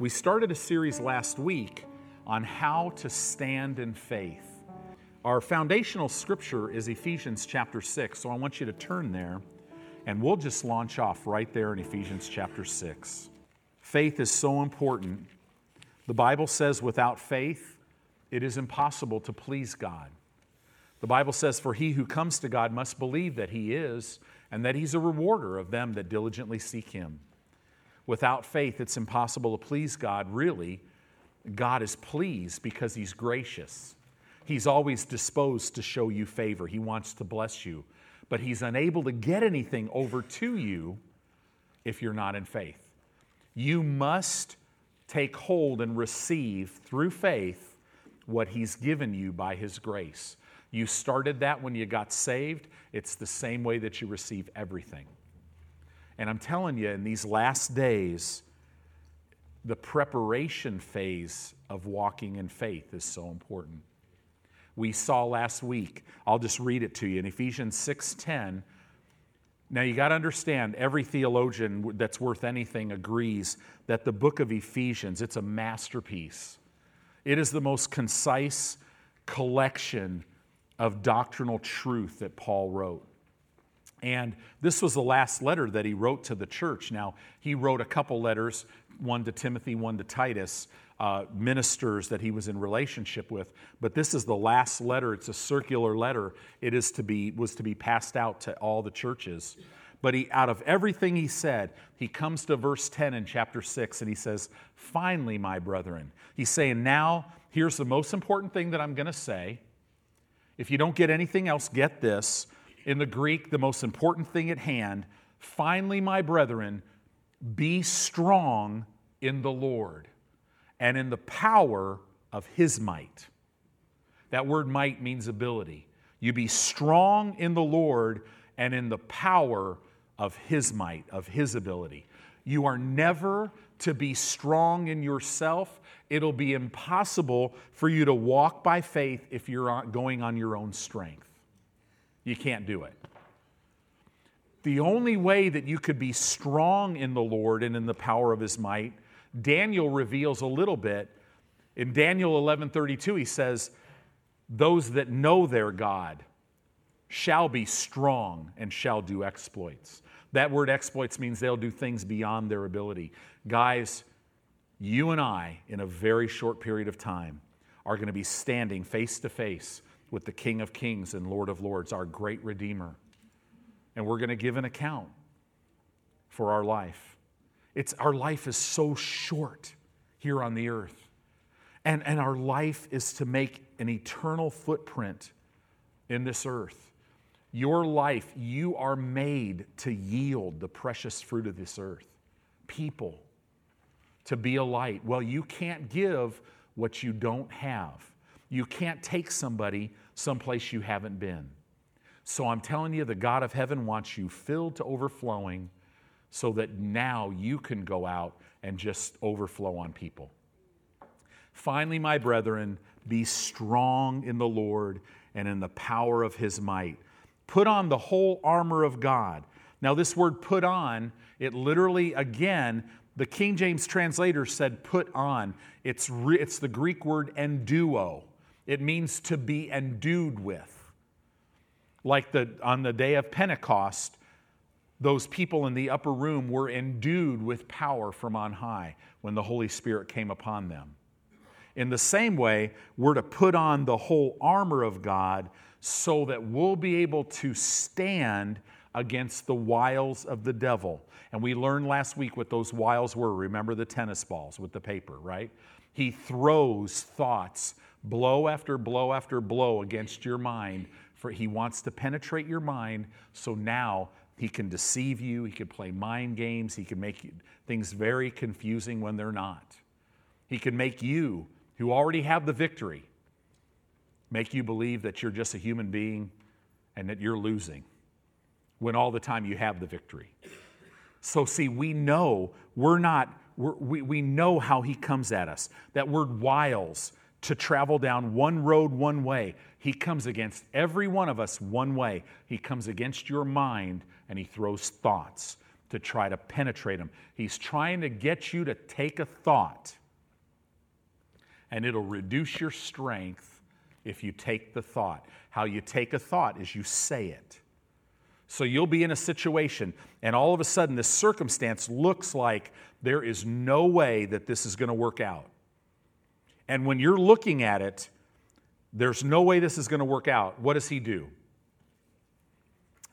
We started a series last week on how to stand in faith. Our foundational scripture is Ephesians chapter 6, so I want you to turn there and we'll just launch off right there in Ephesians chapter 6. Faith is so important. The Bible says without faith, it is impossible to please God. The Bible says, For he who comes to God must believe that he is, and that he's a rewarder of them that diligently seek him. Without faith, it's impossible to please God. Really, God is pleased because he's gracious. He's always disposed to show you favor, he wants to bless you, but he's unable to get anything over to you if you're not in faith. You must take hold and receive through faith what he's given you by his grace. You started that when you got saved. It's the same way that you receive everything. And I'm telling you, in these last days, the preparation phase of walking in faith is so important. We saw last week, I'll just read it to you in Ephesians 6:10. Now you got to understand every theologian that's worth anything agrees that the book of Ephesians, it's a masterpiece. It is the most concise collection of doctrinal truth that Paul wrote. And this was the last letter that he wrote to the church. Now, he wrote a couple letters, one to Timothy, one to Titus, uh, ministers that he was in relationship with. But this is the last letter. It's a circular letter. It is to be, was to be passed out to all the churches. But he, out of everything he said, he comes to verse 10 in chapter 6 and he says, Finally, my brethren. He's saying, Now, here's the most important thing that I'm going to say. If you don't get anything else, get this in the Greek, the most important thing at hand. Finally, my brethren, be strong in the Lord and in the power of his might. That word might means ability. You be strong in the Lord and in the power of his might, of his ability. You are never to be strong in yourself. It'll be impossible for you to walk by faith if you're going on your own strength. You can't do it. The only way that you could be strong in the Lord and in the power of his might, Daniel reveals a little bit. In Daniel 11:32 he says, "Those that know their God shall be strong and shall do exploits." That word exploits means they'll do things beyond their ability. Guys, you and I in a very short period of time are going to be standing face to face with the King of Kings and Lord of Lords, our great Redeemer. And we're going to give an account for our life. It's, our life is so short here on the earth. And, and our life is to make an eternal footprint in this earth. Your life, you are made to yield the precious fruit of this earth. People, to be a light. Well, you can't give what you don't have. You can't take somebody someplace you haven't been. So I'm telling you, the God of heaven wants you filled to overflowing so that now you can go out and just overflow on people. Finally, my brethren, be strong in the Lord and in the power of his might. Put on the whole armor of God. Now, this word put on, it literally, again, the King James translator said put on. It's, re, it's the Greek word enduo. It means to be endued with. Like the, on the day of Pentecost, those people in the upper room were endued with power from on high when the Holy Spirit came upon them. In the same way, we're to put on the whole armor of God so that we'll be able to stand against the wiles of the devil. And we learned last week what those wiles were. Remember the tennis balls with the paper, right? He throws thoughts blow after blow after blow against your mind. For he wants to penetrate your mind so now he can deceive you, he can play mind games, he can make things very confusing when they're not. He can make you, who already have the victory, make you believe that you're just a human being and that you're losing when all the time you have the victory. So, see, we know we're not, we're, we, we know how he comes at us. That word wiles to travel down one road one way. He comes against every one of us one way. He comes against your mind and he throws thoughts. to try to penetrate them. He's trying to get you to take a thought, and it'll reduce your strength if you take the thought. How you take a thought is you say it. So you'll be in a situation, and all of a sudden, this circumstance looks like there is no way that this is going to work out. And when you're looking at it, there's no way this is going to work out. What does he do?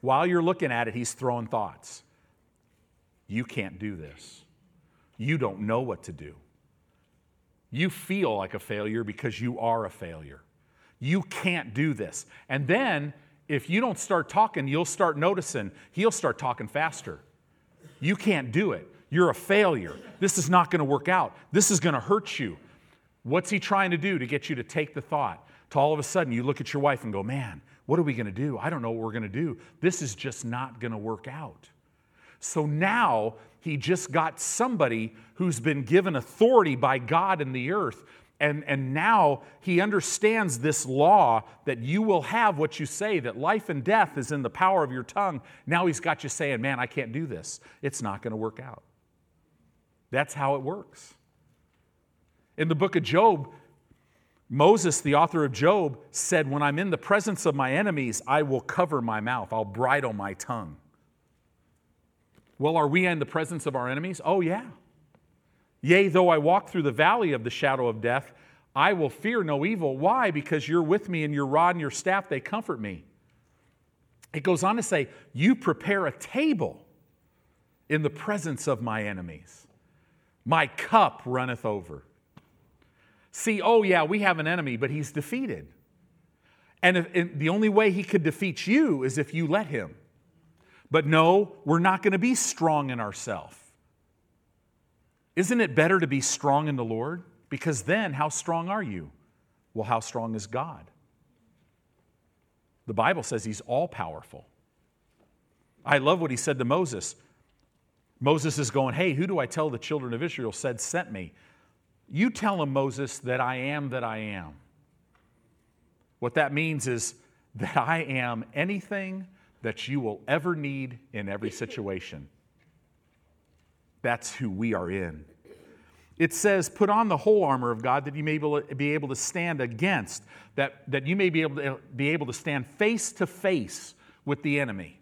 While you're looking at it, he's throwing thoughts. You can't do this. You don't know what to do. You feel like a failure because you are a failure. You can't do this. And then if you don't start talking, you'll start noticing he'll start talking faster. You can't do it. You're a failure. This is not going to work out. This is going to hurt you. What's he trying to do to get you to take the thought? To all of a sudden you look at your wife and go, man, what are we going to do? I don't know what we're going to do. This is just not going to work out. So now he just got somebody who's been given authority by God in the earth and, and now he understands this law that you will have what you say, that life and death is in the power of your tongue. Now he's got you saying, Man, I can't do this. It's not going to work out. That's how it works. In the book of Job, Moses, the author of Job, said, When I'm in the presence of my enemies, I will cover my mouth, I'll bridle my tongue. Well, are we in the presence of our enemies? Oh, yeah. Yea, though I walk through the valley of the shadow of death, I will fear no evil. Why? Because you're with me and your rod and your staff, they comfort me. It goes on to say, You prepare a table in the presence of my enemies. My cup runneth over. See, oh, yeah, we have an enemy, but he's defeated. And, if, and the only way he could defeat you is if you let him. But no, we're not going to be strong in ourselves. Isn't it better to be strong in the Lord? Because then, how strong are you? Well, how strong is God? The Bible says He's all powerful. I love what He said to Moses. Moses is going, Hey, who do I tell the children of Israel said sent me? You tell them, Moses, that I am that I am. What that means is that I am anything that you will ever need in every situation. That's who we are in. It says, put on the whole armor of God that you may be able to stand against, that, that you may be able to, be able to stand face to face with the enemy.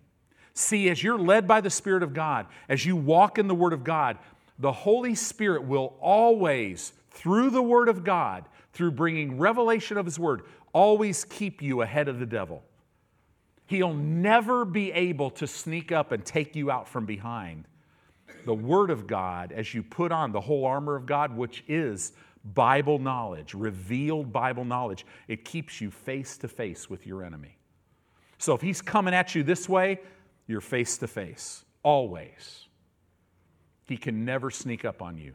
See, as you're led by the Spirit of God, as you walk in the Word of God, the Holy Spirit will always, through the Word of God, through bringing revelation of His Word, always keep you ahead of the devil. He'll never be able to sneak up and take you out from behind the Word of God as you put on the whole armor of God, which is Bible knowledge, revealed Bible knowledge. It keeps you face to face with your enemy. So if he's coming at you this way, you're face to face, always. He can never sneak up on you.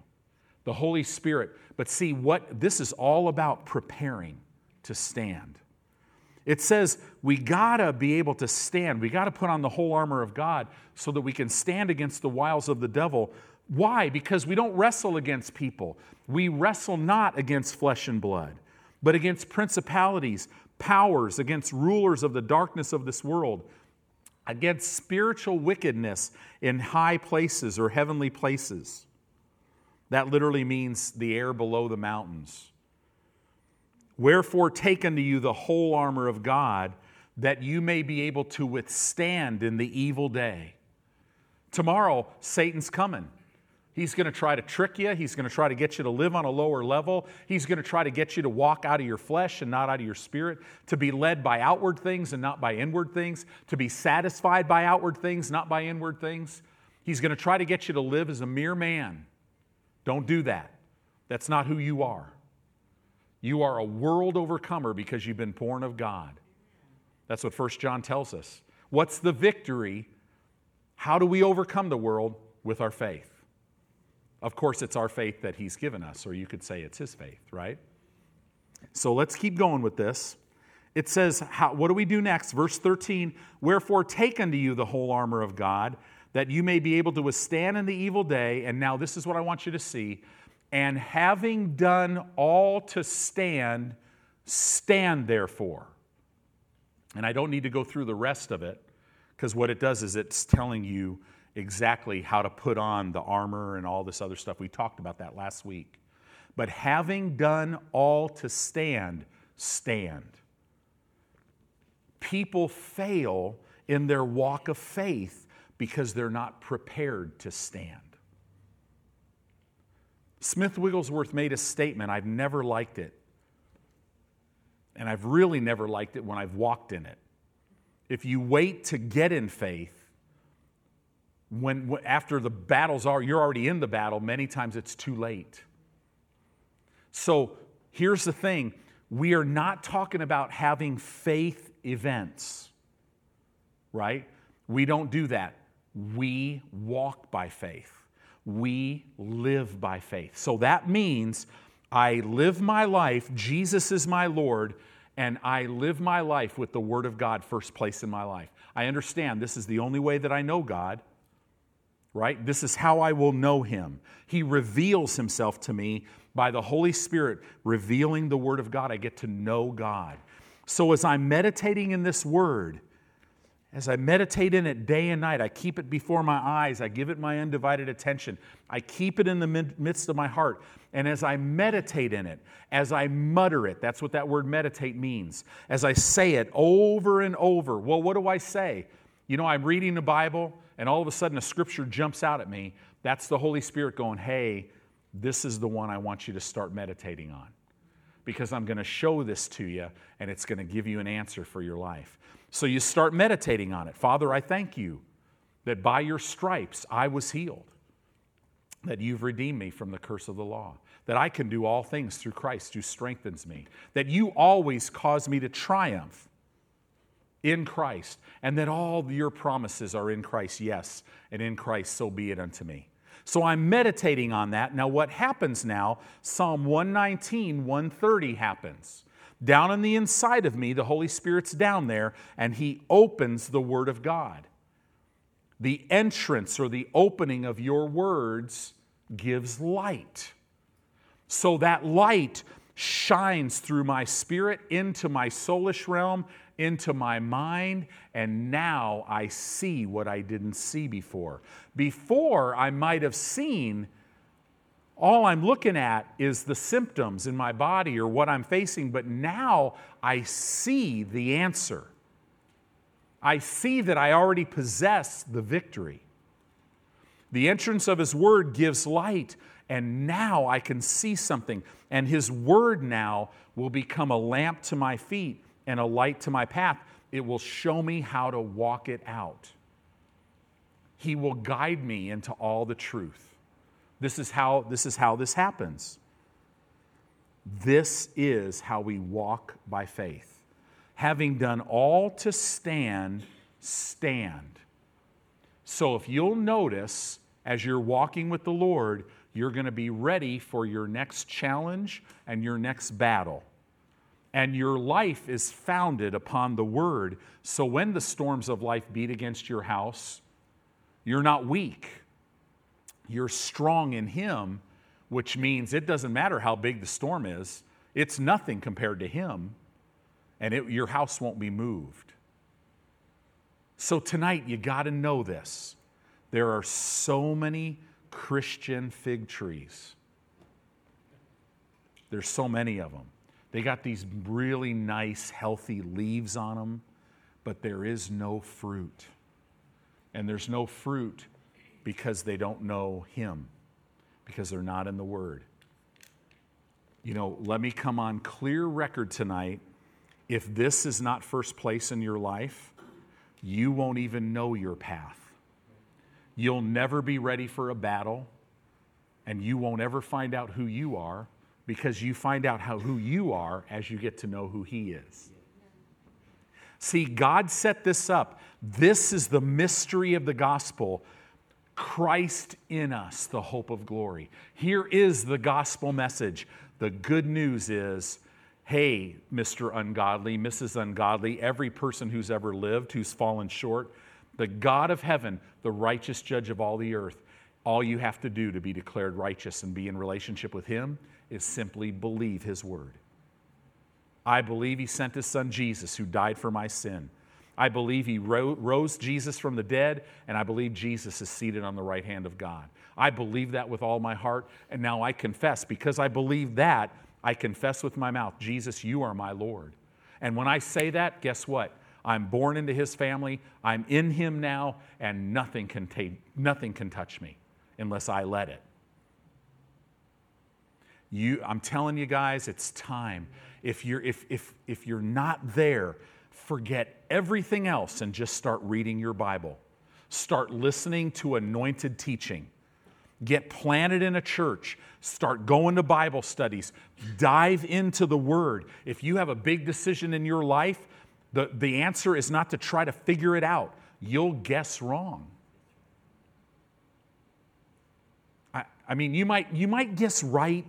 The Holy Spirit, but see what this is all about preparing to stand. It says we gotta be able to stand. We gotta put on the whole armor of God so that we can stand against the wiles of the devil. Why? Because we don't wrestle against people. We wrestle not against flesh and blood, but against principalities, powers, against rulers of the darkness of this world, against spiritual wickedness in high places or heavenly places. That literally means the air below the mountains. Wherefore, take unto you the whole armor of God, that you may be able to withstand in the evil day. Tomorrow, Satan's coming. He's going to try to trick you. He's going to try to get you to live on a lower level. He's going to try to get you to walk out of your flesh and not out of your spirit, to be led by outward things and not by inward things, to be satisfied by outward things, not by inward things. He's going to try to get you to live as a mere man. Don't do that. That's not who you are. You are a world overcomer because you've been born of God. That's what 1 John tells us. What's the victory? How do we overcome the world? With our faith. Of course, it's our faith that He's given us, or you could say it's His faith, right? So let's keep going with this. It says, how, What do we do next? Verse 13 Wherefore, take unto you the whole armor of God, that you may be able to withstand in the evil day. And now, this is what I want you to see and having done all to stand, stand therefore. And I don't need to go through the rest of it because what it does is it's telling you exactly how to put on the armor and all this other stuff. We talked about that last week. But having done all to stand, stand. People fail in their walk of faith because they're not prepared to stand. Smith Wigglesworth made a statement. I've never liked it. And I've really never liked it when I've walked in it. If you wait to get in faith, when after the battles are you're already in the battle many times it's too late. So here's the thing. We are not talking about having faith events right? We don't do that. We walk by faith. We live by faith. So that means i live my life jesus is my lord and i live my life with the word of god first place in my life. I understand this is the only way that i know god right? This is how I will know him. He reveals himself to me by the Holy Spirit revealing the Word of God. I get to know God. So as I'm meditating in this Word, as I meditate in it day and night, I keep it before my eyes, I give it my undivided attention, I keep it in the midst of my heart. And as I meditate in it, as I mutter it, that's what that word meditate means. As I say it over and over, well, what do I say? You know, I'm reading the Bible and all of a sudden a scripture jumps out at me, that's the Holy Spirit going, hey, this is the one I want you to start meditating on. Because I'm going to show this to you and it's going to give you an answer for your life. So you start meditating on it. Father, I thank you that by your stripes I was healed, that you've redeemed me from the curse of the law, that I can do all things through Christ who strengthens me, that you always cause me to triumph in Christ, and that all your promises are in Christ, yes, and in Christ, so be it unto me. So I'm meditating on that. Now, what happens now? Psalm 119, 130 happens. Down in the inside of me, the Holy Spirit's down there, and He opens the Word of God. The entrance or the opening of your words gives light. So that light shines through my spirit into my soulish realm into my mind, and now I see what I didn't see before. Before, I might have seen all I'm looking at is the symptoms in my body or what I'm facing, but now I see the answer. I see that I already possess the victory. The entrance of His Word gives light, and now I can see something. And His Word now will become a lamp to my feet and a light to my path. It will show me how to walk it out. He will guide me into all the truth. This is how this, is how this happens. This is how we walk by faith. Having done all to stand, stand. So if you'll notice as you're walking with the Lord, you're going to be ready for your next challenge and your next battle and your life is founded upon the word. So when the storms of life beat against your house, you're not weak. You're strong in Him, which means it doesn't matter how big the storm is, it's nothing compared to Him, and it, your house won't be moved. So tonight, you got to know this. There are so many Christian fig trees. There's so many of them. They got these really nice, healthy leaves on them, but there is no fruit. And there's no fruit because they don't know Him, because they're not in the Word. You know, let me come on clear record tonight. If this is not first place in your life, you won't even know your path. You'll never be ready for a battle, and you won't ever find out who you are because you find out how, who you are as you get to know who He is. See, God set this up. This is the mystery of the gospel. Christ in us, the hope of glory. Here is the gospel message. The good news is hey, Mr. Ungodly, Mrs. Ungodly, every person who's ever lived who's fallen short, the God of heaven, the righteous judge of all the earth, all you have to do to be declared righteous and be in relationship with Him is simply believe His word. I believe He sent His Son Jesus, who died for my sin. I believe he ro- rose Jesus from the dead, and I believe Jesus is seated on the right hand of God. I believe that with all my heart, and now I confess. Because I believe that, I confess with my mouth, Jesus, you are my Lord. And when I say that, guess what? I'm born into his family, I'm in him now, and nothing can, take, nothing can touch me unless I let it. You, I'm telling you guys, it's time. If you're, if, if, if you're not there, forget everything else and just start reading your Bible. Start listening to anointed teaching. Get planted in a church. Start going to Bible studies. Dive into the Word. If you have a big decision in your life, the, the answer is not to try to figure it out. You'll guess wrong. I, I mean, you might, you might guess right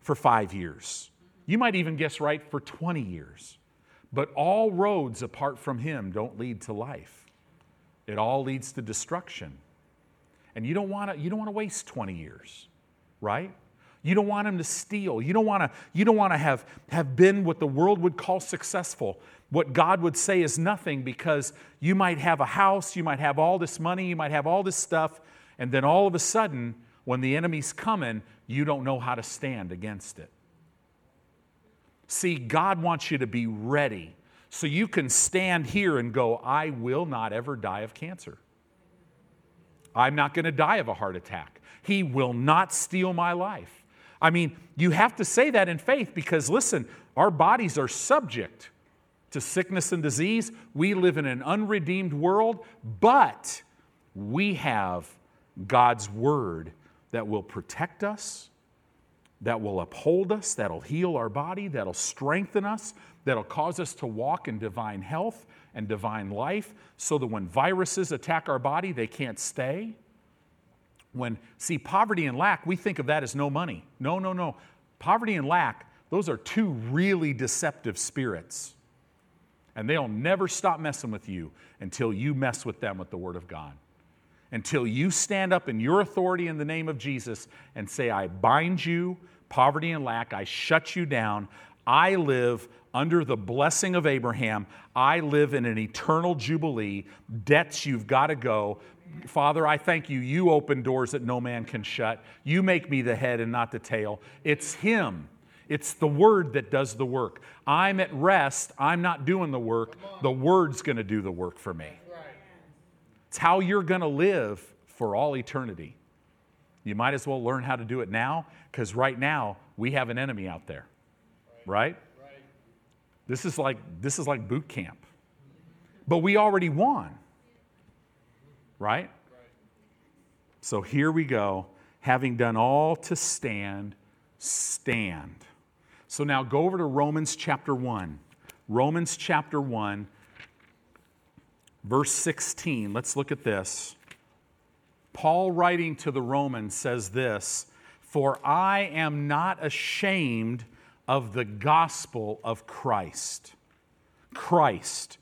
for five years. You might even guess right for 20 years. But all roads apart from Him don't lead to life, it all leads to destruction. And you don't want to, you don't want to waste 20 years, right? You don't want him to steal. You don't want to, you don't want to have, have been what the world would call successful. What God would say is nothing because you might have a house, you might have all this money, you might have all this stuff, and then all of a sudden, when the enemy's coming, you don't know how to stand against it. See, God wants you to be ready so you can stand here and go, I will not ever die of cancer. I'm not going to die of a heart attack. He will not steal my life. I mean, you have to say that in faith because, listen, our bodies are subject to sickness and disease. We live in an unredeemed world, but we have God's word that will protect us, that will uphold us, that'll heal our body, that'll strengthen us, that'll cause us to walk in divine health and divine life so that when viruses attack our body, they can't stay. When, see, poverty and lack, we think of that as no money. No, no, no. Poverty and lack, those are two really deceptive spirits. And they'll never stop messing with you until you mess with them with the Word of God until you stand up in your authority in the name of Jesus and say, I bind you, poverty and lack, I shut you down. I live under the blessing of Abraham. I live in an eternal jubilee. Debts, you've got to go. Father, I thank you. You open doors that no man can shut. You make me the head and not the tail. It's Him. It's the Word that does the work. I'm at rest. I'm not doing the work. The Word's going to do the work for me. It's how you're going to live for all eternity. You might as well learn how to do it now because right now we have an enemy out there. Right? right? This is like this is like boot camp. But we already won. Right? right? So here we go. Having done all to stand, stand. So now go over to Romans chapter 1. Romans chapter 1 Verse 16, let's look at this. Paul, writing to the Romans, says this For I am not ashamed of the gospel of Christ. Christ,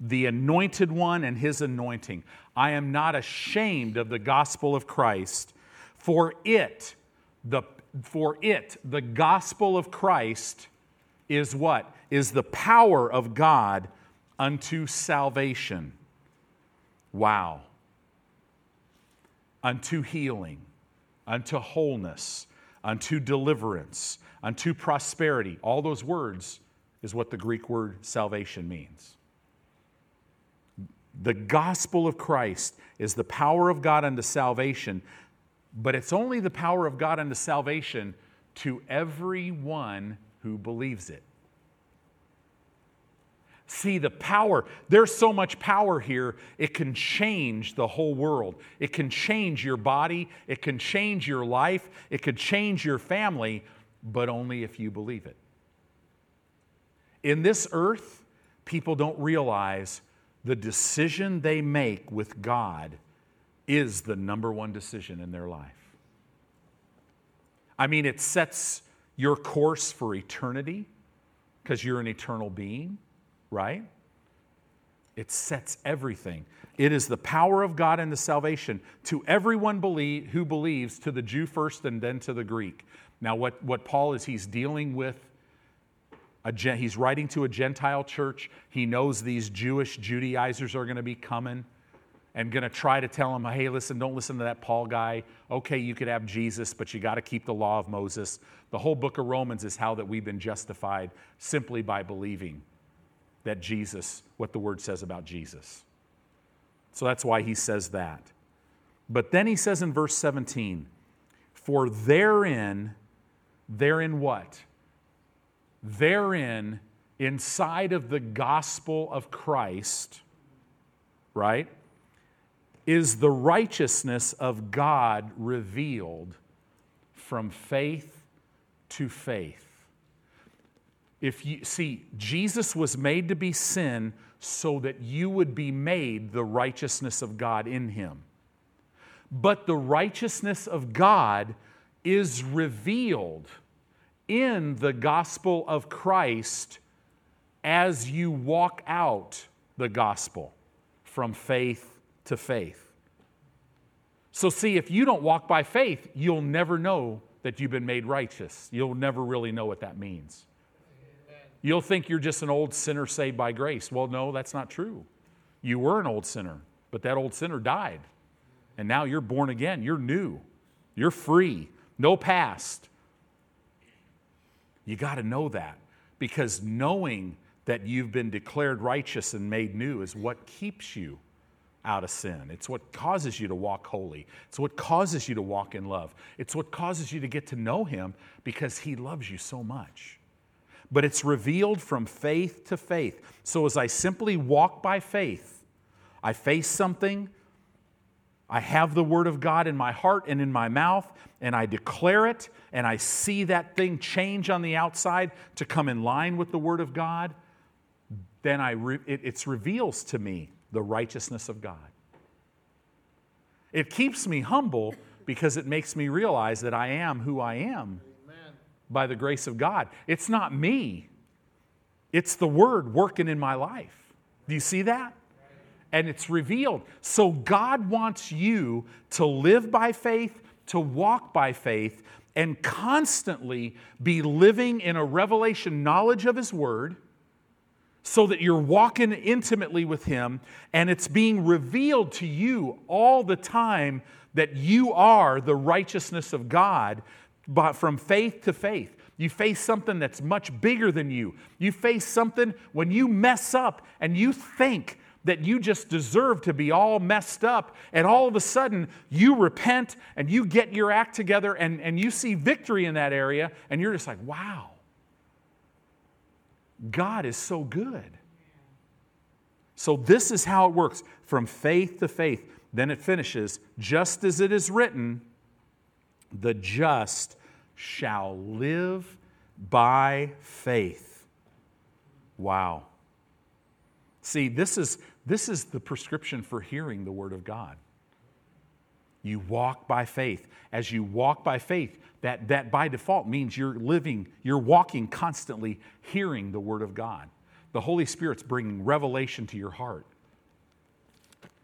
the anointed one and his anointing. I am not ashamed of the gospel of Christ, for it, the, for it, the gospel of Christ is what? Is the power of God unto salvation. Wow. Unto healing, unto wholeness, unto deliverance, unto prosperity. All those words is what the Greek word salvation means. The gospel of Christ is the power of God unto salvation, but it's only the power of God unto salvation to everyone who believes it. See the power. There's so much power here, it can change the whole world. It can change your body, it can change your life, it could change your family, but only if you believe it. In this earth, people don't realize the decision they make with God is the number one decision in their life. I mean, it sets your course for eternity because you're an eternal being right? It sets everything. It is the power of God and the salvation to everyone believe, who believes, to the Jew first and then to the Greek. Now, what, what Paul is, he's dealing with A, he's writing to a Gentile church. He knows these Jewish Judaizers are going to be coming and going to try to tell him, hey, listen, don't listen to that Paul guy. Okay, you could have Jesus, but you got to keep the law of Moses. The whole book of Romans is how that we've been justified simply by believing that Jesus, what the word says about Jesus. So that's why he says that. But then he says in verse 17, for therein, therein what? Therein, inside of the gospel of Christ, right? Is the righteousness of God revealed from faith to faith. If you see, Jesus was made to be sin so that you would be made the righteousness of God in him. But the righteousness of God is revealed in the gospel of Christ as you walk out the gospel from faith to faith. So, see, if you don't walk by faith, you'll never know that you've been made righteous. You'll never really know what that means. You'll think you're just an old sinner saved by grace. Well, no, that's not true. You were an old sinner, but that old sinner died. And now you're born again. You're new. You're free. No past. You got to know that because knowing that you've been declared righteous and made new is what keeps you out of sin. It's what causes you to walk holy. It's what causes you to walk in love. It's what causes you to get to know Him because He loves you so much. But it's revealed from faith to faith. So as I simply walk by faith, I face something, I have the Word of God in my heart and in my mouth, and I declare it, and I see that thing change on the outside to come in line with the Word of God, then I re- it, reveals to me the righteousness of God. It keeps me humble because it makes me realize that I am who I am by the grace of God. It's not me, it's the Word working in my life. Do you see that? And it's revealed. So God wants you to live by faith, to walk by faith, and constantly be living in a revelation knowledge of His Word so that you're walking intimately with Him and it's being revealed to you all the time that you are the righteousness of God but from faith to faith. You face something that's much bigger than you. You face something when you mess up and you think that you just deserve to be all messed up, and all of a sudden you repent and you get your act together and, and you see victory in that area, and you're just like, wow. God is so good. So, this is how it works from faith to faith. Then it finishes just as it is written, the just shall live by faith. Wow. See, this is, this is the prescription for hearing the Word of God. You walk by faith. As you walk by faith, that, that by default means you're living, you're walking constantly hearing the Word of God. The Holy Spirit's bringing revelation to your heart.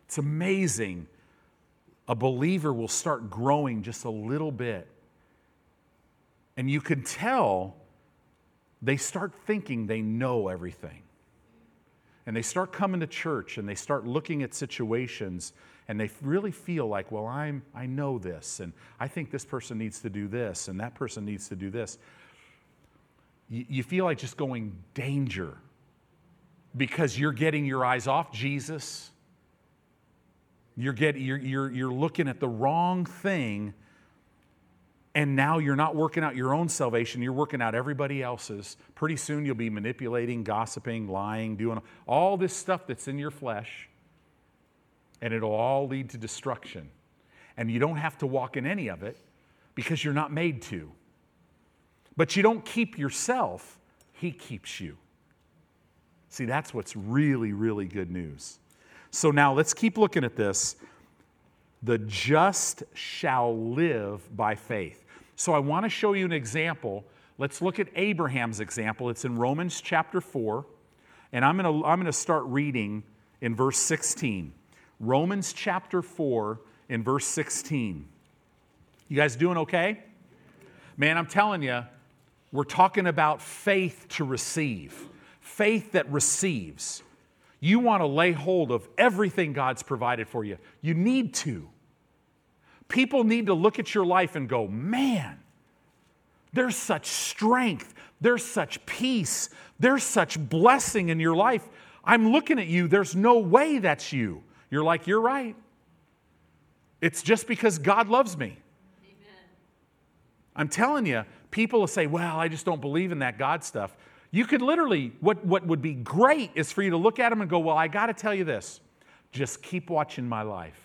It's amazing. A believer will start growing just a little bit. And you can tell they start thinking they know everything. And they start coming to church and they start looking at situations and they really feel like, well, I'm, I know this, and I think this person needs to do this, and that person needs to do this. You, you feel like just going danger because you're getting your eyes off Jesus. You're, getting, you're, you're, you're looking at the wrong thing, and now you're not working out your own salvation, you're working out everybody else's. Pretty soon you'll be manipulating, gossiping, lying, doing all this stuff that's in your flesh and it'll all lead to destruction. And you don't have to walk in any of it because you're not made to. But you don't keep yourself, He keeps you. See, that's what's really, really good news. So now let's keep looking at this. The just shall live by faith. So I want to show you an example. Let's look at Abraham's example. It's in Romans chapter 4. And I'm going to, I'm going to start reading in verse 16. Romans chapter 4 in verse 16. You guys doing okay? Man, I'm telling you, We're talking about faith to receive, faith that receives. You want to lay hold of everything God's provided for you. You need to. People need to look at your life and go, man, there's such strength, there's such peace, there's such blessing in your life. I'm looking at you, there's no way that's you. You're like, you're right. It's just because God loves me. Amen. I'm telling you, people will say, well, I just don't believe in that God stuff. You could literally, what, what would be great is for you to look at them and go, well, I got to tell you this. Just keep watching my life.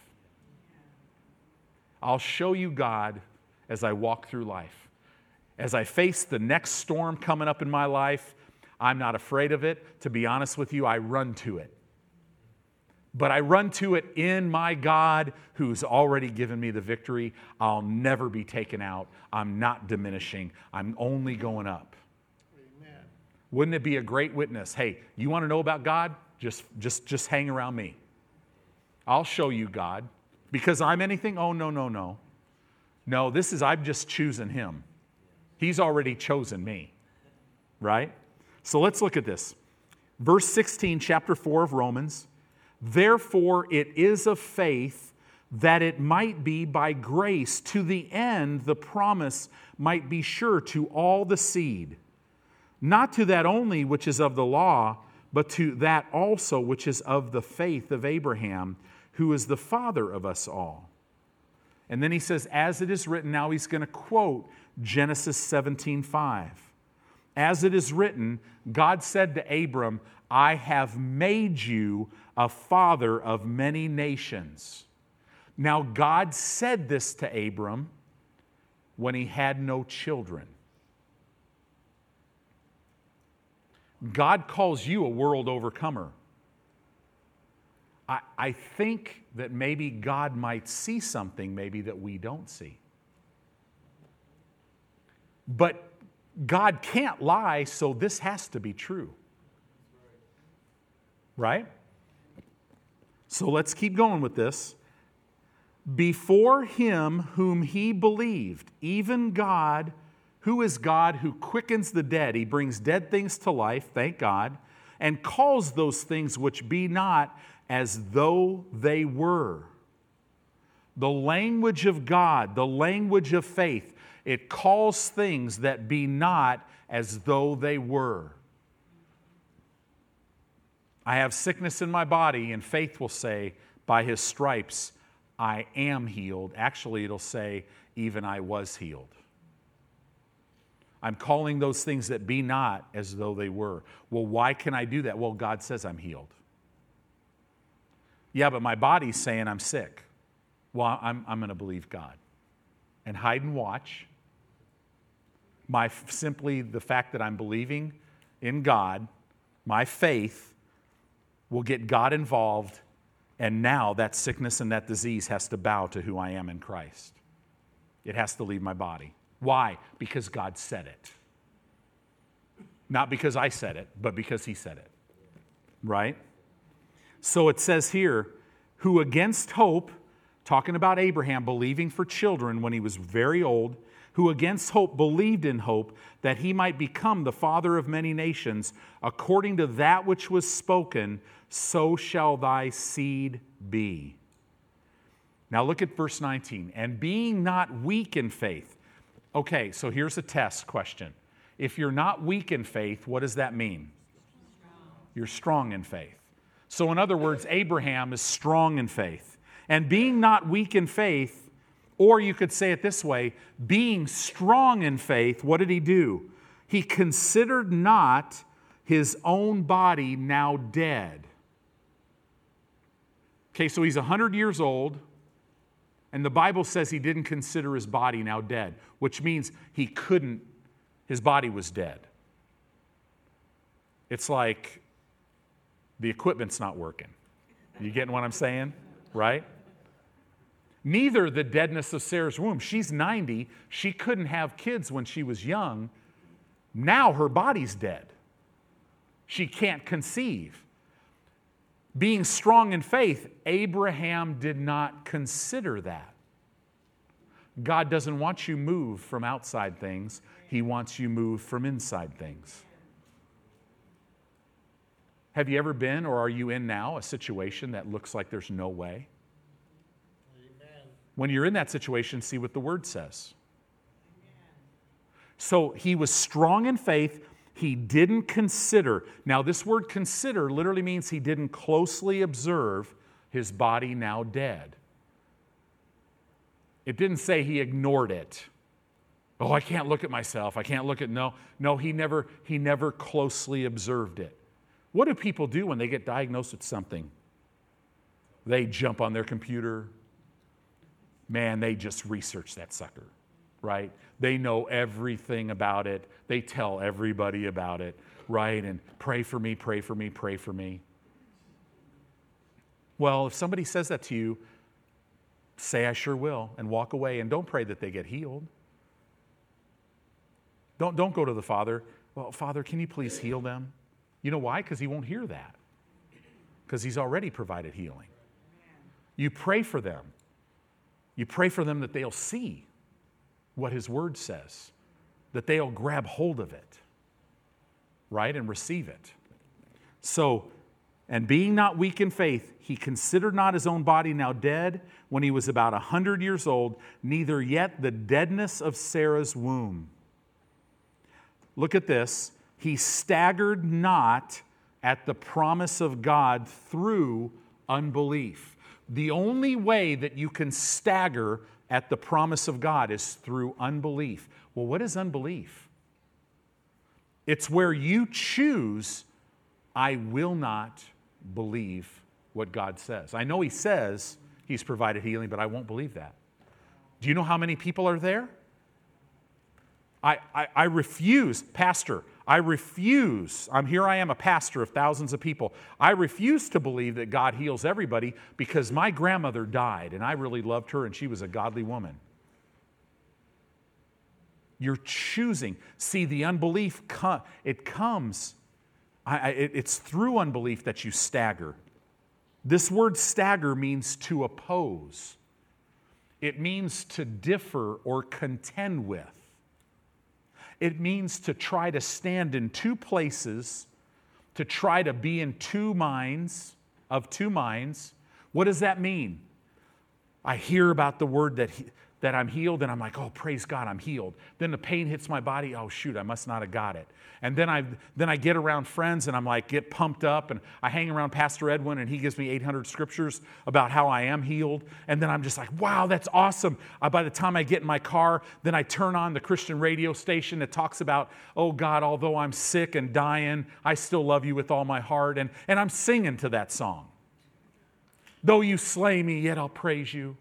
I'll show you God as I walk through life. As I face the next storm coming up in my life, I'm not afraid of it. To be honest with you, I run to it. But I run to it in my God who's already given me the victory. I'll never be taken out. I'm not diminishing. I'm only going up. Amen. Wouldn't it be a great witness? Hey, you want to know about God? Just, just, just hang around me. I'll show you God. Because I'm anything? Oh, no, no, no. No, this is, I'm just choosing Him. He's already chosen me, right? So let's look at this. Verse 16, chapter 4 of Romans. Therefore, it is of faith that it might be by grace to the end the promise might be sure to all the seed, not to that only which is of the law, but to that also which is of the faith of Abraham, who is the father of us all. And then he says, as it is written, now he's going to quote Genesis 17 5. As it is written, God said to Abram, I have made you a father of many nations. Now, God said this to Abram when he had no children. God calls you a world overcomer. I, I think that maybe God might see something maybe that we don't see. But God can't lie, so this has to be true. Right? So let's keep going with this. Before him whom he believed, even God, who is God who quickens the dead, he brings dead things to life, thank God, and calls those things which be not as though they were. The language of God, the language of faith, it calls things that be not as though they were. I have sickness in my body, and faith will say, By his stripes I am healed. Actually, it'll say, Even I was healed. I'm calling those things that be not as though they were. Well, why can I do that? Well, God says I'm healed. Yeah, but my body's saying I'm sick. Well, I'm, I'm going to believe God. And hide and watch. My simply the fact that I'm believing in God, my faith will get God involved, and now that sickness and that disease has to bow to who I am in Christ. It has to leave my body. Why? Because God said it. Not because I said it, but because He said it. Right? So it says here, who against hope, talking about Abraham believing for children when he was very old, who against hope believed in hope that he might become the father of many nations, according to that which was spoken, so shall thy seed be. Now look at verse 19. And being not weak in faith. Okay, so here's a test question. If you're not weak in faith, what does that mean? You're strong in faith. So, in other words, Abraham is strong in faith. And being not weak in faith, or you could say it this way being strong in faith, what did he do? He considered not his own body now dead Okay, so he's 100 years old, and the Bible says he didn't consider his body now dead, which means he couldn't, his body was dead. It's like the equipment's not working. You getting what I'm saying? Right? Neither the deadness of Sarah's womb. She's 90. She couldn't have kids when she was young. Now her body's dead. She can't conceive. Being strong in faith, Abraham did not consider that. God doesn't want you moved from outside things, He wants you moved from inside things. Have you ever been or are you in now a situation that looks like there's no way? When you're in that situation, see what the word says. So he was strong in faith. He didn't consider. Now, this word consider literally means he didn't closely observe his body now dead. It didn't say he ignored it. Oh, I can't look at myself. I can't look at no. No, he never he never closely observed it. What do people do when they get diagnosed with something? They jump on their computer. Man, they just research that sucker, right? They know everything about it. They tell everybody about it, right? And pray for me, pray for me, pray for me. Well, if somebody says that to you, say, I sure will, and walk away. And don't pray that they get healed. Don't, don't go to the Father. Well, Father, can you please heal them? You know why? Because He won't hear that. Because He's already provided healing. You pray for them. You pray for them that they'll see what His Word says, that they'll grab hold of it, right, and receive it. So, and being not weak in faith, he considered not his own body now dead when he was about a hundred years old, neither yet the deadness of Sarah's womb. Look at this. He staggered not at the promise of God through unbelief. The only way that you can stagger at the promise of God is through unbelief. Well, what is unbelief? It's where you choose, I will not believe what God says. I know He says He's provided healing, but I won't believe that. Do you know how many people are there? I, I, I refuse, Pastor, I refuse. I'm here, I am a pastor of thousands of people. I refuse to believe that God heals everybody because my grandmother died and I really loved her and she was a godly woman. You're choosing. See, the unbelief, it comes it's through unbelief that you stagger. This word stagger means to oppose, it means to differ or contend with. It means to try to stand in two places, to try to be in two minds, of two minds. What does that mean? I hear about the word that, he, that I'm healed, and I'm like, oh, praise God, I'm healed. Then the pain hits my body. Oh, shoot, I must not have got it. And then I, then I get around friends and I'm like, get pumped up, and I hang around Pastor Edwin, and he gives me 800 scriptures about how I am healed. And then I'm just like, wow, that's awesome. By the time I get in my car, then I turn on the Christian radio station that talks about, oh, God, although I'm sick and dying, I still love you with all my heart. And, and I'm singing to that song. Though you slay me, yet I'll praise you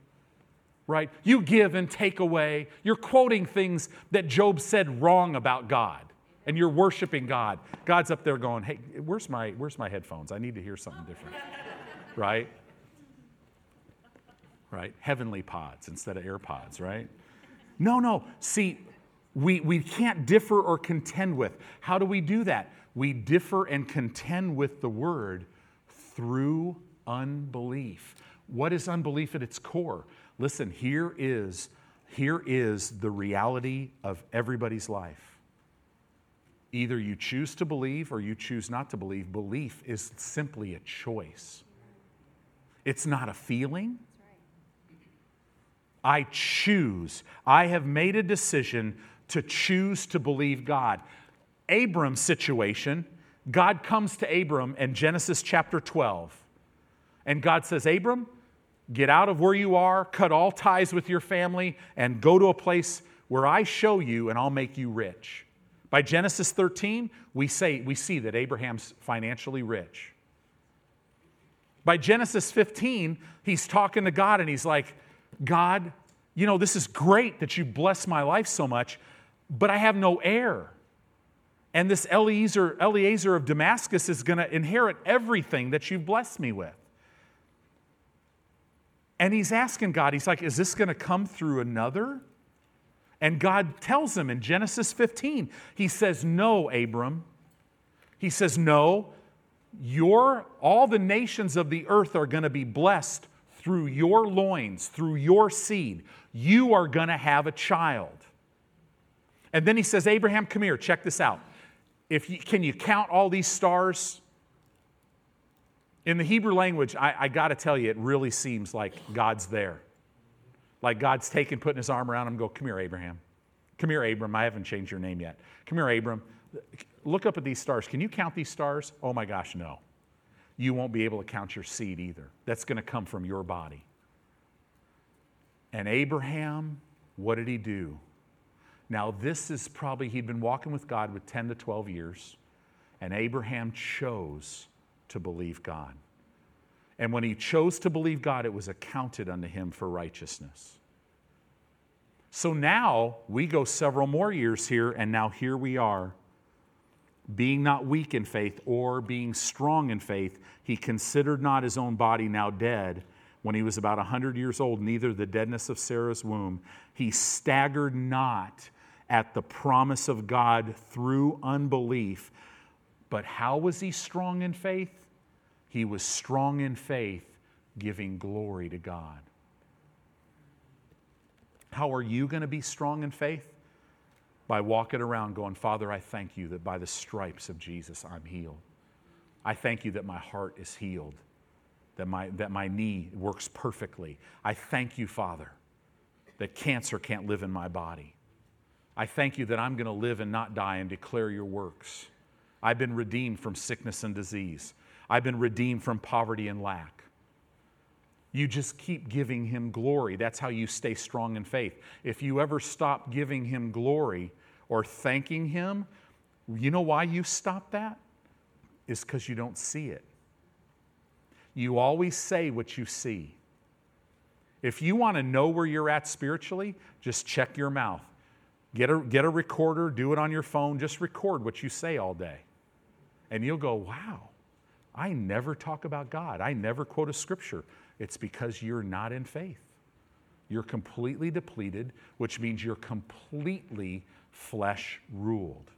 right? You give and take away. You're quoting things that Job said wrong about God, and you're worshiping God. God's up there going, hey, where's my, where's my headphones? I need to hear something different, right? Right? Heavenly pods instead of AirPods, right? No, no. See, we, we can't differ or contend with. How do we do that? We differ and contend with the word through unbelief. What is unbelief at its core? Listen, here is, here is the reality of everybody's life. Either you choose to believe or you choose not to believe. Belief is simply a choice, it's not a feeling. I choose. I have made a decision to choose to believe God. Abram's situation, God comes to Abram in Genesis chapter 12. And God says, Abram, Get out of where you are, cut all ties with your family, and go to a place where I show you and I'll make you rich. By Genesis 13, we, say, we see that Abraham's financially rich. By Genesis 15, he's talking to God and he's like, God, you know, this is great that you bless my life so much, but I have no heir. And this Eliezer, Eliezer of Damascus is going to inherit everything that you've blessed me with. And he's asking God, he's like, is this going to come through another? And God tells him in Genesis 15, he says, No, Abram. He says, No, your, all the nations of the earth are going to be blessed through your loins, through your seed. You are going to have a child. And then he says, Abraham, come here, check this out. If you, can you count all these stars? In the Hebrew language, I, I got to tell you, it really seems like God's there. Like God's taking, putting his arm around him, go, come here, Abraham. Come here, Abram. I haven't changed your name yet. Come here, Abram. Look up at these stars. Can you count these stars? Oh my gosh, no. You won't be able to count your seed either. That's going to come from your body. And Abraham, what did he do? Now, this is probably, he'd been walking with God with 10 to 12 years, and Abraham chose to believe God. And when he chose to believe God, it was accounted unto him for righteousness. So now we go several more years here, and now here we are. Being not weak in faith or being strong in faith, he considered not his own body now dead when he was about a 100 years old, neither the deadness of Sarah's womb. He staggered not at the promise of God through unbelief. But how was he strong in faith? He was strong in faith, giving glory to God. How are you going to be strong in faith? By walking around going, Father, I thank you that by the stripes of Jesus I'm healed. I thank you that my heart is healed, that my, that my knee works perfectly. I thank you, Father, that cancer can't live in my body. I thank you that I'm going to live and not die and declare your works. I've been redeemed from sickness and disease. I've been redeemed from poverty and lack. You just keep giving him glory. That's how you stay strong in faith. If you ever stop giving him glory or thanking him, you know why you stop that? Is because you don't see it. You always say what you see. If you want to know where you're at spiritually, just check your mouth. Get a, get a recorder, do it on your phone, just record what you say all day. And you'll go, wow, I never talk about God. I never quote a scripture. It's because you're not in faith. You're completely depleted, which means you're completely flesh ruled.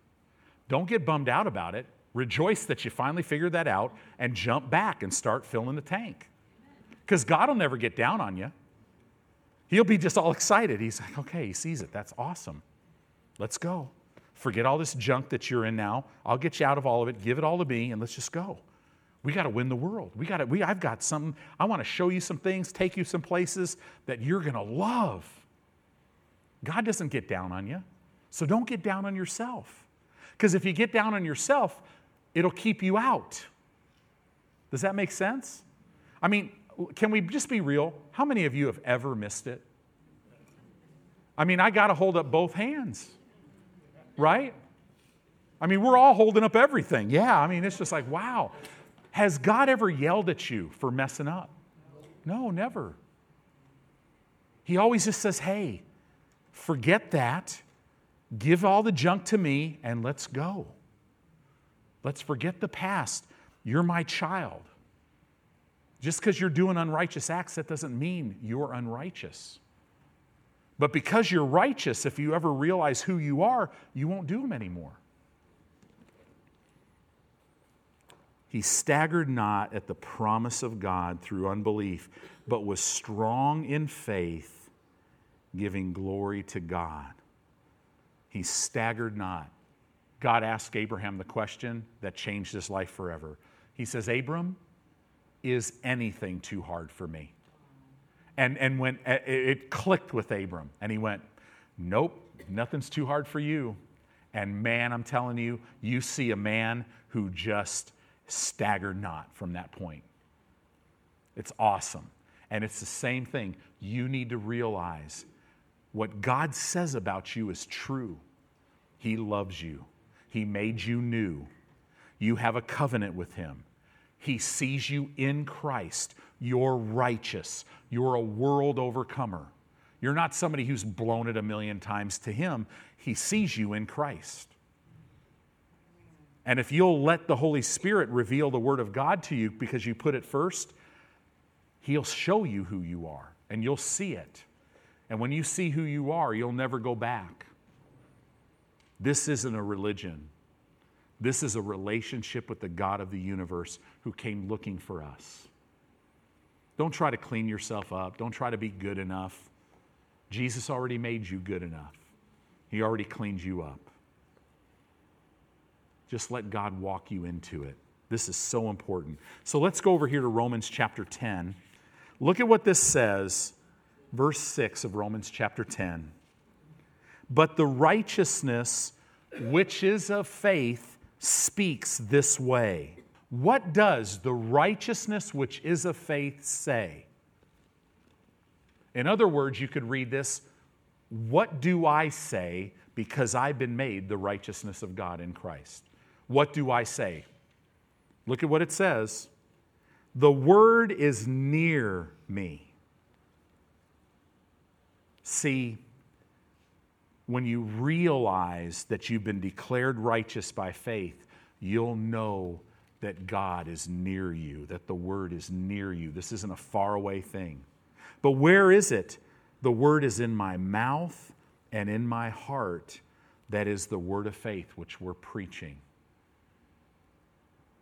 Don't get bummed out about it. Rejoice that you finally figured that out and jump back and start filling the tank. Because God will never get down on you. He'll be just all excited. He's like, okay, he sees it. That's awesome. Let's go. Forget all this junk that you're in now. I'll get you out of all of it. Give it all to me, and let's just go. We got to win the world. We got to, we, I've got something. I want to show you some things, take you some places that you're going to love. God doesn't get down on you. So don't get down on yourself. Because if you get down on yourself, it'll keep you out. Does that make sense? I mean, can we just be real? How many of you have ever missed it? I mean, I got to hold up both hands, right? I mean, we're all holding up everything. Yeah, I mean, it's just like, wow. Has God ever yelled at you for messing up? No, never. He always just says, hey, forget that, give all the junk to me, and let's go. Let's forget the past. You're my child. Just because you're doing unrighteous acts, that doesn't mean you're unrighteous. But because you're righteous, if you ever realize who you are, you won't do them anymore. He staggered not at the promise of God through unbelief, but was strong in faith, giving glory to God. He staggered not. God asked Abraham the question that changed his life forever. He says, Abram, is anything too hard for me? And, and when it clicked with Abram, and he went, Nope, nothing's too hard for you. And man, I'm telling you, you see a man who just stagger not from that point. It's awesome. And it's the same thing. You need to realize what God says about you is true. He loves you, He made you new. You have a covenant with Him. He sees you in Christ. You're righteous. You're a world overcomer. You're not somebody who's blown it a million times to Him. He sees you in Christ. And if you'll let the Holy Spirit reveal the Word of God to you because you put it first, He'll show you who you are and you'll see it. And when you see who you are, you'll never go back. This isn't a religion. This is a relationship with the God of the universe who came looking for us. Don't try to clean yourself up. Don't try to be good enough. Jesus already made you good enough. He already cleaned you up. Just let God walk you into it. This is so important. So let's go over here to Romans chapter 10. Look at what this says, verse 6 of Romans chapter 10. But the righteousness which is of faith speaks this way. What does the righteousness which is of faith say? In other words, you could read this What do I say because I've been made the righteousness of God in Christ? What do I say? Look at what it says. The word is near me. See, when you realize that you've been declared righteous by faith, you'll know that God is near you, that the word is near you. This isn't a faraway thing. But where is it? The word is in my mouth and in my heart. That is the word of faith which we're preaching.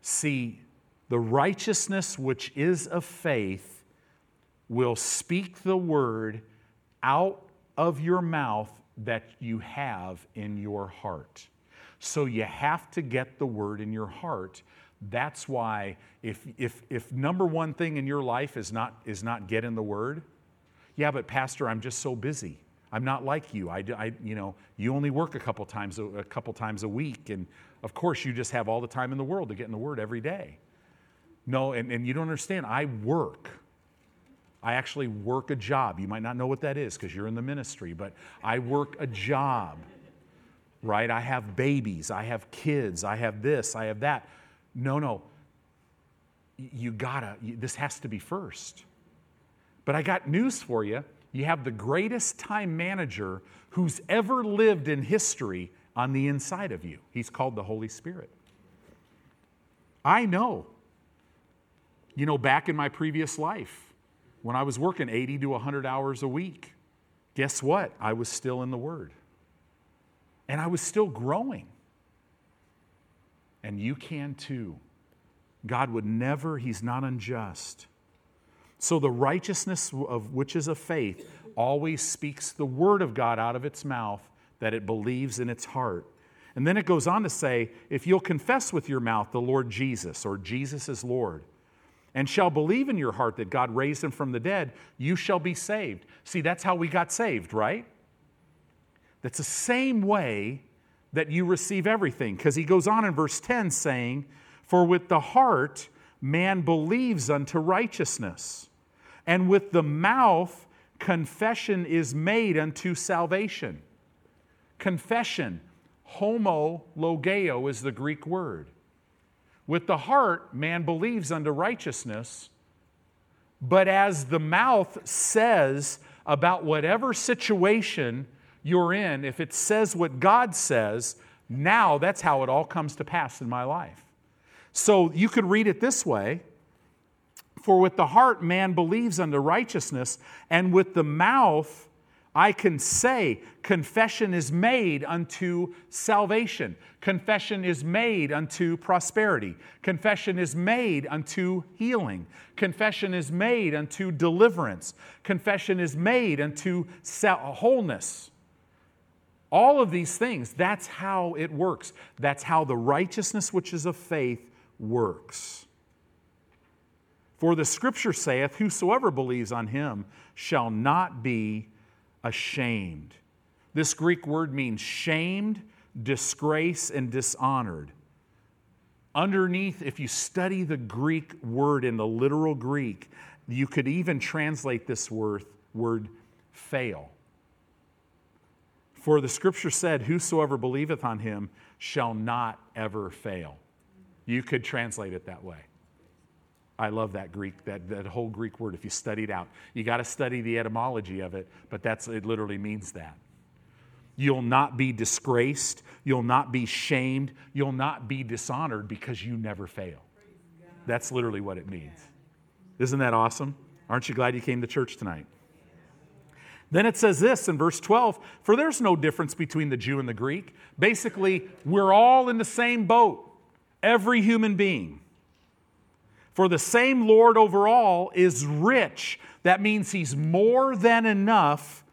See, the righteousness which is of faith will speak the word out of your mouth that you have in your heart. So you have to get the word in your heart. That's why if, if, if number one thing in your life is not, is not get in the word, yeah, but pastor, I'm just so busy. I'm not like you. I, I, you know, you only work a couple times a, couple times a week, and of course, you just have all the time in the world to get in the Word every day. No, and, and you don't understand. I work. I actually work a job. You might not know what that is because you're in the ministry, but I work a job, right? I have babies, I have kids, I have this, I have that. No, no. You gotta, this has to be first. But I got news for you. You have the greatest time manager who's ever lived in history on the inside of you. He's called the Holy Spirit. I know. You know, back in my previous life, when I was working 80 to 100 hours a week, guess what? I was still in the Word. And I was still growing. And you can too. God would never, He's not unjust. So the righteousness of which is of faith always speaks the word of God out of its mouth that it believes in its heart. And then it goes on to say, if you'll confess with your mouth the Lord Jesus, or Jesus is Lord, and shall believe in your heart that God raised him from the dead, you shall be saved. See, that's how we got saved, right? That's the same way that you receive everything. Because he goes on in verse 10 saying, For with the heart man believes unto righteousness and with the mouth confession is made unto salvation. Confession, Homo logeo is the Greek word. With the heart, man believes unto righteousness, but as the mouth says about whatever situation you're in, if it says what God says, now that's how it all comes to pass in my life. So you could read it this way for with the heart man believes unto righteousness, and with the mouth I can say, confession is made unto salvation. Confession is made unto prosperity. Confession is made unto healing. Confession is made unto deliverance. Confession is made unto wholeness. All of these things, that's how it works. That's how the righteousness which is of faith works. For the scripture saith, Whosoever believes on him shall not be ashamed. This Greek word means shamed, disgrace, and dishonored. Underneath, if you study the Greek word in the literal Greek, you could even translate this word, word fail. For the scripture said, Whosoever believeth on him shall not ever fail. You could translate it that way. I love that Greek, that, that whole Greek word if you study it out. You got to study the etymology of it, but that's it literally means that. You'll not be disgraced, you'll not be shamed, you'll not be dishonored because you never fail. That's literally what it means. Isn't that awesome? Aren't you glad you came to church tonight? Then it says this in verse 12 For there's no difference between the Jew and the Greek. Basically, we're all in the same boat, every human being. For the same Lord over all is rich. That means he's more than enough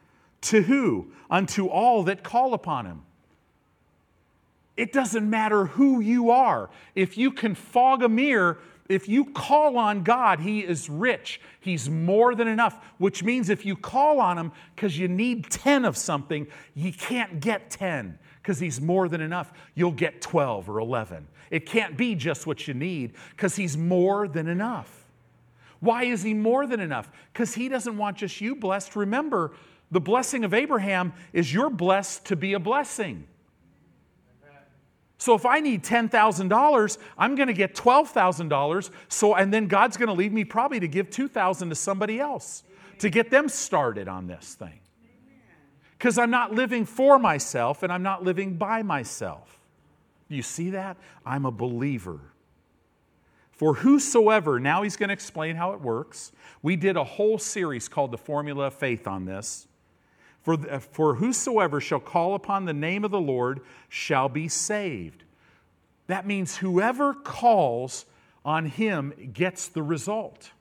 To who? Unto all that call upon him. It doesn't matter who you are. If you can fog a mirror, if you call on God, He is rich. He's more than enough, which means if you call on Him because you need 10 of something, you can't get 10 because He's more than enough. You'll get 12 or 11. It can't be just what you need because He's more than enough. Why is He more than enough? Because He doesn't want just you blessed. Remember, the blessing of Abraham is you're blessed to be a blessing. So if I need $10,000, I'm going to get $12,000. So and then God's going to leave me probably to give 2,000 to somebody else to get them started on this thing. Cuz I'm not living for myself and I'm not living by myself. You see that? I'm a believer. For whosoever, now he's going to explain how it works. We did a whole series called The Formula of Faith on this. For, for whosoever shall call upon the name of the Lord shall be saved. That means whoever calls on him gets the result.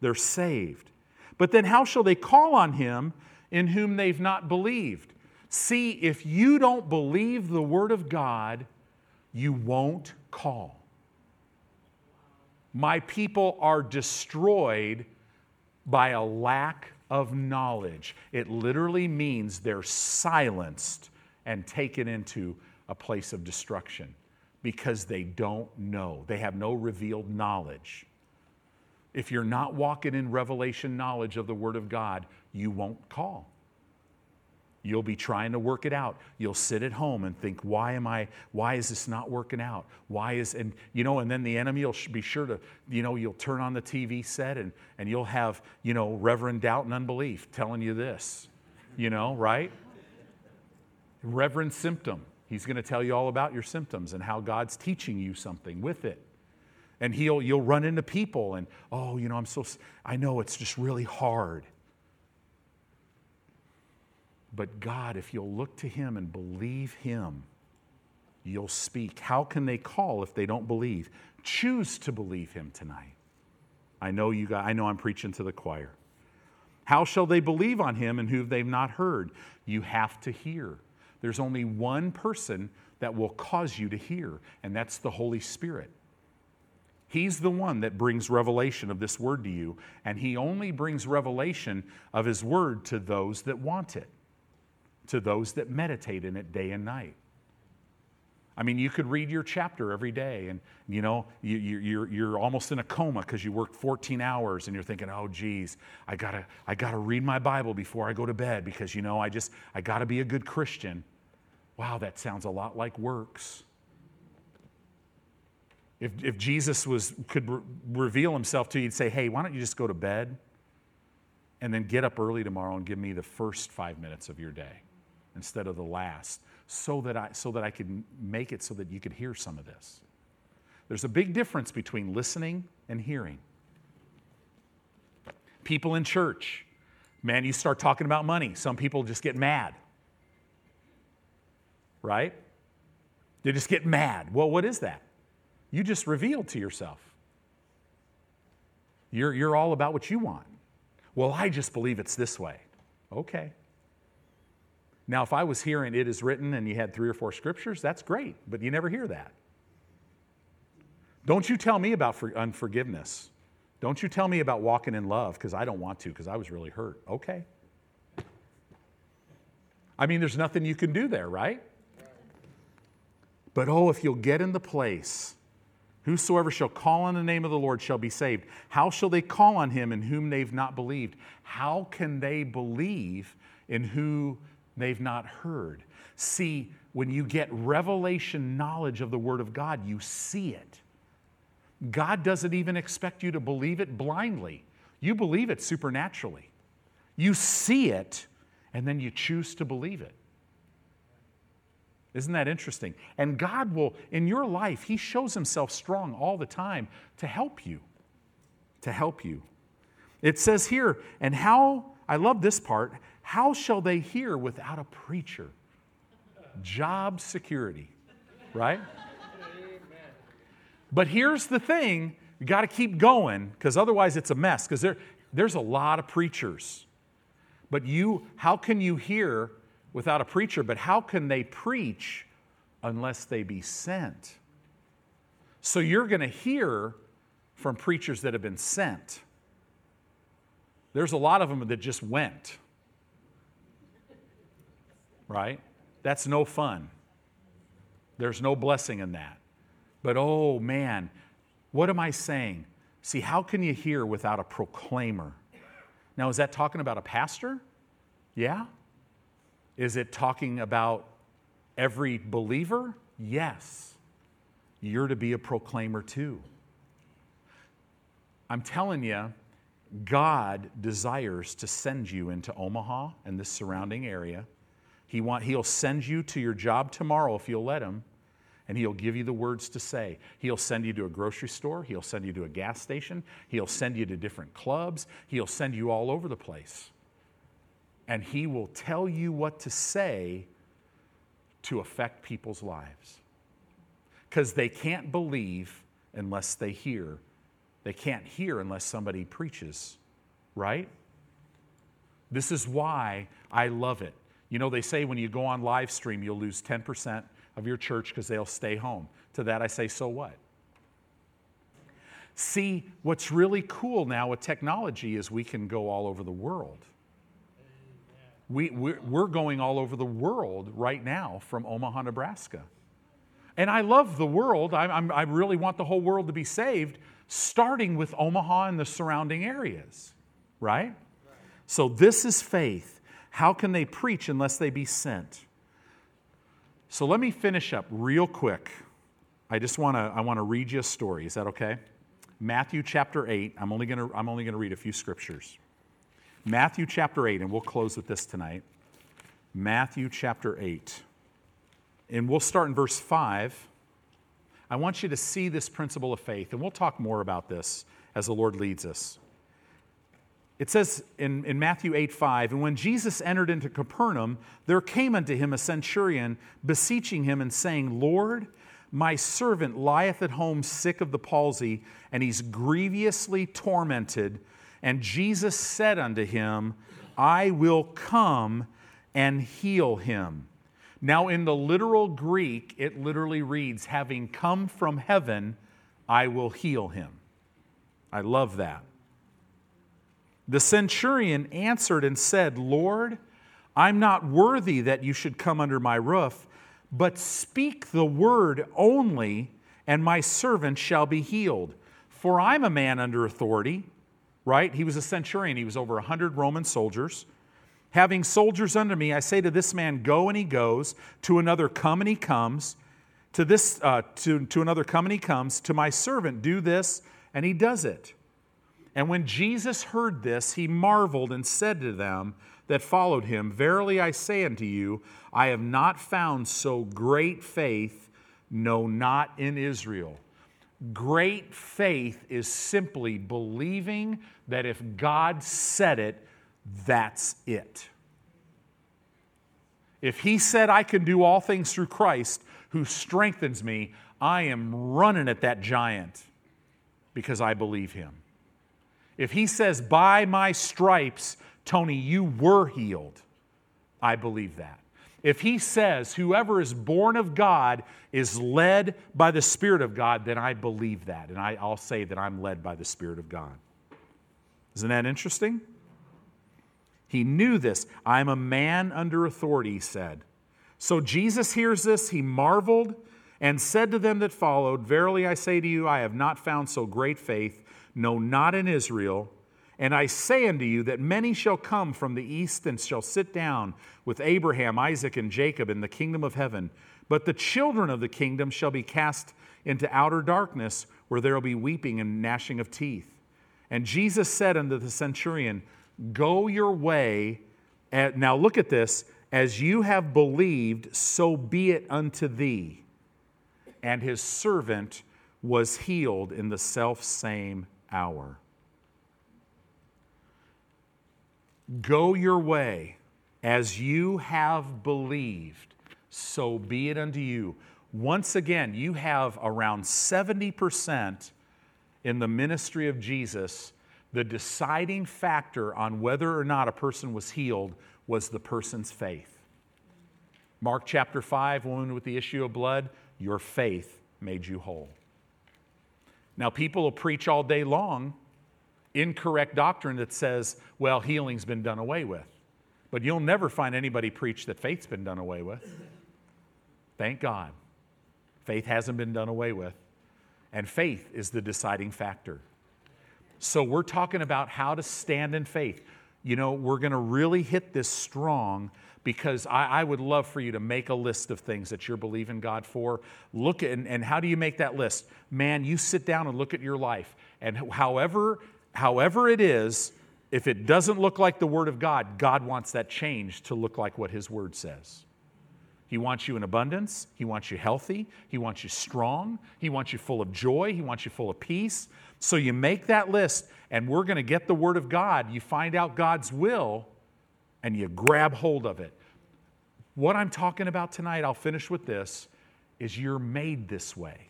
They're saved. But then how shall they call on him in whom they've not believed? See, if you don't believe the word of God, you won't call. My people are destroyed by a lack of knowledge. It literally means they're silenced and taken into a place of destruction because they don't know. They have no revealed knowledge. If you're not walking in revelation knowledge of the Word of God, you won't call. You'll be trying to work it out. You'll sit at home and think, why am I, why is this not working out? Why is, and you know, and then the enemy will be sure to, you know, you'll turn on the TV set and, and you'll have, you know, Reverend Doubt and Unbelief telling you this, you know, right? Reverend Symptom. He's going to tell you all about your symptoms and how God's teaching you something with it. And he'll, you'll run into people and, oh, you know, I'm so, I know it's just really hard. But God, if you'll look to Him and believe Him, you'll speak. How can they call if they don't believe? Choose to believe Him tonight. I know you got, I know I'm preaching to the choir. How shall they believe on him and who they've not heard? You have to hear. There's only one person that will cause you to hear, and that's the Holy Spirit. He's the one that brings revelation of this word to you, and he only brings revelation of his word to those that want it to those that meditate in it day and night. I mean, you could read your chapter every day, and you know you, you're, you're almost in a coma because you worked 14 hours, and you're thinking, "Oh, geez, I gotta I gotta read my Bible before I go to bed because you know I just I gotta be a good Christian." Wow, that sounds a lot like works. If, if Jesus was could re- reveal himself to you, he'd say, "Hey, why don't you just go to bed, and then get up early tomorrow and give me the first five minutes of your day." Instead of the last so that I, so that I could make it so that you could hear some of this. There's a big difference between listening and hearing. People in church, man, you start talking about money, some people just get mad. Right? They just get mad. Well, what is that? You just revealed to yourself. You're, you're all about what you want. Well, I just believe it's this way. Okay. Now, if I was hearing it is written and you had three or four scriptures, that's great, but you never hear that. Don't you tell me about unforgiveness. Don't you tell me about walking in love because I don't want to because I was really hurt. Okay. I mean, there's nothing you can do there, right? But oh, if you'll get in the place, whosoever shall call on the name of the Lord shall be saved. How shall they call on him in whom they've not believed? How can they believe in who they've not heard. See, when you get revelation knowledge of the Word of God, you see it. God doesn't even expect you to believe it blindly, you believe it supernaturally. You see it, and then you choose to believe it. Isn't that interesting? And God will, in your life, He shows Himself strong all the time to help you. To help you. It says here, and how, I love this part, how shall they hear without a preacher? Job security, right? But here's the thing you got to keep going because otherwise it's a mess because there, there's a lot of preachers. But you, how can you hear without a preacher? But how can they preach unless they be sent? So you're going to hear from preachers that have been sent. There's a lot of them that just went. Right? That's no fun. There's no blessing in that. But oh man, what am I saying? See, how can you hear without a proclaimer? Now, is that talking about a pastor? Yeah. Is it talking about every believer? Yes. You're to be a proclaimer too. I'm telling you, God desires to send you into Omaha and this surrounding area. He want, he'll send you to your job tomorrow if you'll let him, and he'll give you the words to say. He'll send you to a grocery store, he'll send you to a gas station, he'll send you to different clubs, he'll send you all over the place. And he will tell you what to say to affect people's lives. Because they can't believe unless they hear. They can't hear unless somebody preaches, right? This is why I love it. You know, they say when you go on live stream, you'll lose 10% of your church because they'll stay home. To that, I say, so what? See, what's really cool now with technology is we can go all over the world. We, we're going all over the world right now from Omaha, Nebraska. And I love the world. I, I'm, I really want the whole world to be saved, starting with Omaha and the surrounding areas, right? So, this is faith. How can they preach unless they be sent? So let me finish up real quick. I just want to I want to read you a story. Is that okay? Matthew chapter 8. I'm only going to I'm only going to read a few scriptures. Matthew chapter 8 and we'll close with this tonight. Matthew chapter 8. And we'll start in verse 5. I want you to see this principle of faith and we'll talk more about this as the Lord leads us. It says in, in Matthew 8 5, and when Jesus entered into Capernaum, there came unto him a centurion, beseeching him and saying, Lord, my servant lieth at home sick of the palsy, and he's grievously tormented. And Jesus said unto him, I will come and heal him. Now, in the literal Greek, it literally reads, Having come from heaven, I will heal him. I love that. The centurion answered and said, Lord, I'm not worthy that you should come under my roof, but speak the word only, and my servant shall be healed. For I'm a man under authority, right? He was a centurion, he was over a 100 Roman soldiers. Having soldiers under me, I say to this man, Go, and he goes. To another, Come, and he comes. To, this, uh, to, to another, Come, and he comes. To my servant, Do this, and he does it. And when Jesus heard this, he marveled and said to them that followed him, Verily I say unto you, I have not found so great faith, no, not in Israel. Great faith is simply believing that if God said it, that's it. If he said, I can do all things through Christ who strengthens me, I am running at that giant because I believe him. If he says, By my stripes, Tony, you were healed, I believe that. If he says, Whoever is born of God is led by the Spirit of God, then I believe that. And I, will say that I'm led by the Spirit of God. Isn't that interesting? He knew this. I'm a man under authority, he said. So Jesus hears this, he marveled and said to them that followed, Verily I say to you, I have not found so great faith no, not in Israel. And I say unto you that many shall come from the east and shall sit down with Abraham, Isaac, and Jacob in the kingdom of heaven. But the children of the kingdom shall be cast into outer darkness, where there will be weeping and gnashing of teeth. And Jesus said unto the centurion, Go your way. Now look at this. As you have believed, so be it unto thee. And his servant was healed in the self same hour. Go your way as you have believed, so be it unto you. Once again, you have around 70% in the ministry of Jesus The deciding factor on whether or not a person was healed was the person's faith. Mark chapter 5, woman with the issue of blood, your faith made you whole. Now, people will preach all day long incorrect doctrine that says, well, healing's been done away with. But you'll never find anybody preach that faith's been done away with. Thank God. Faith hasn't been done away with. And faith is the deciding factor. So we're talking about how to stand in faith. You know, we're going to really hit this strong because I, I, would love for you to make a list of things that you're believing God for. Look at, and, and how do you make that list? Man, you sit down and look at your life. And however, however it is, if it doesn't look like the Word of God, God wants that change to look like what His Word says. He wants you in abundance. He wants you healthy. He wants you strong. He wants you full of joy. He wants you full of peace. So you make that list, and we're going to get the Word of God. You find out God's will, and you grab hold of it. What I'm talking about tonight, I'll finish with this, is you're made this way.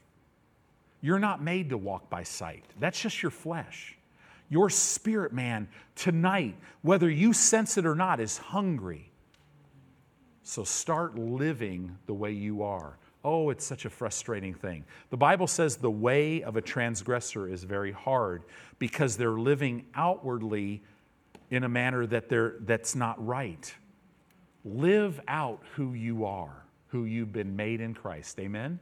You're not made to walk by sight, that's just your flesh. Your spirit man tonight, whether you sense it or not, is hungry. So start living the way you are. Oh, it's such a frustrating thing. The Bible says the way of a transgressor is very hard because they're living outwardly in a manner that they're, that's not right. Live out who you are, who you've been made in Christ. Amen?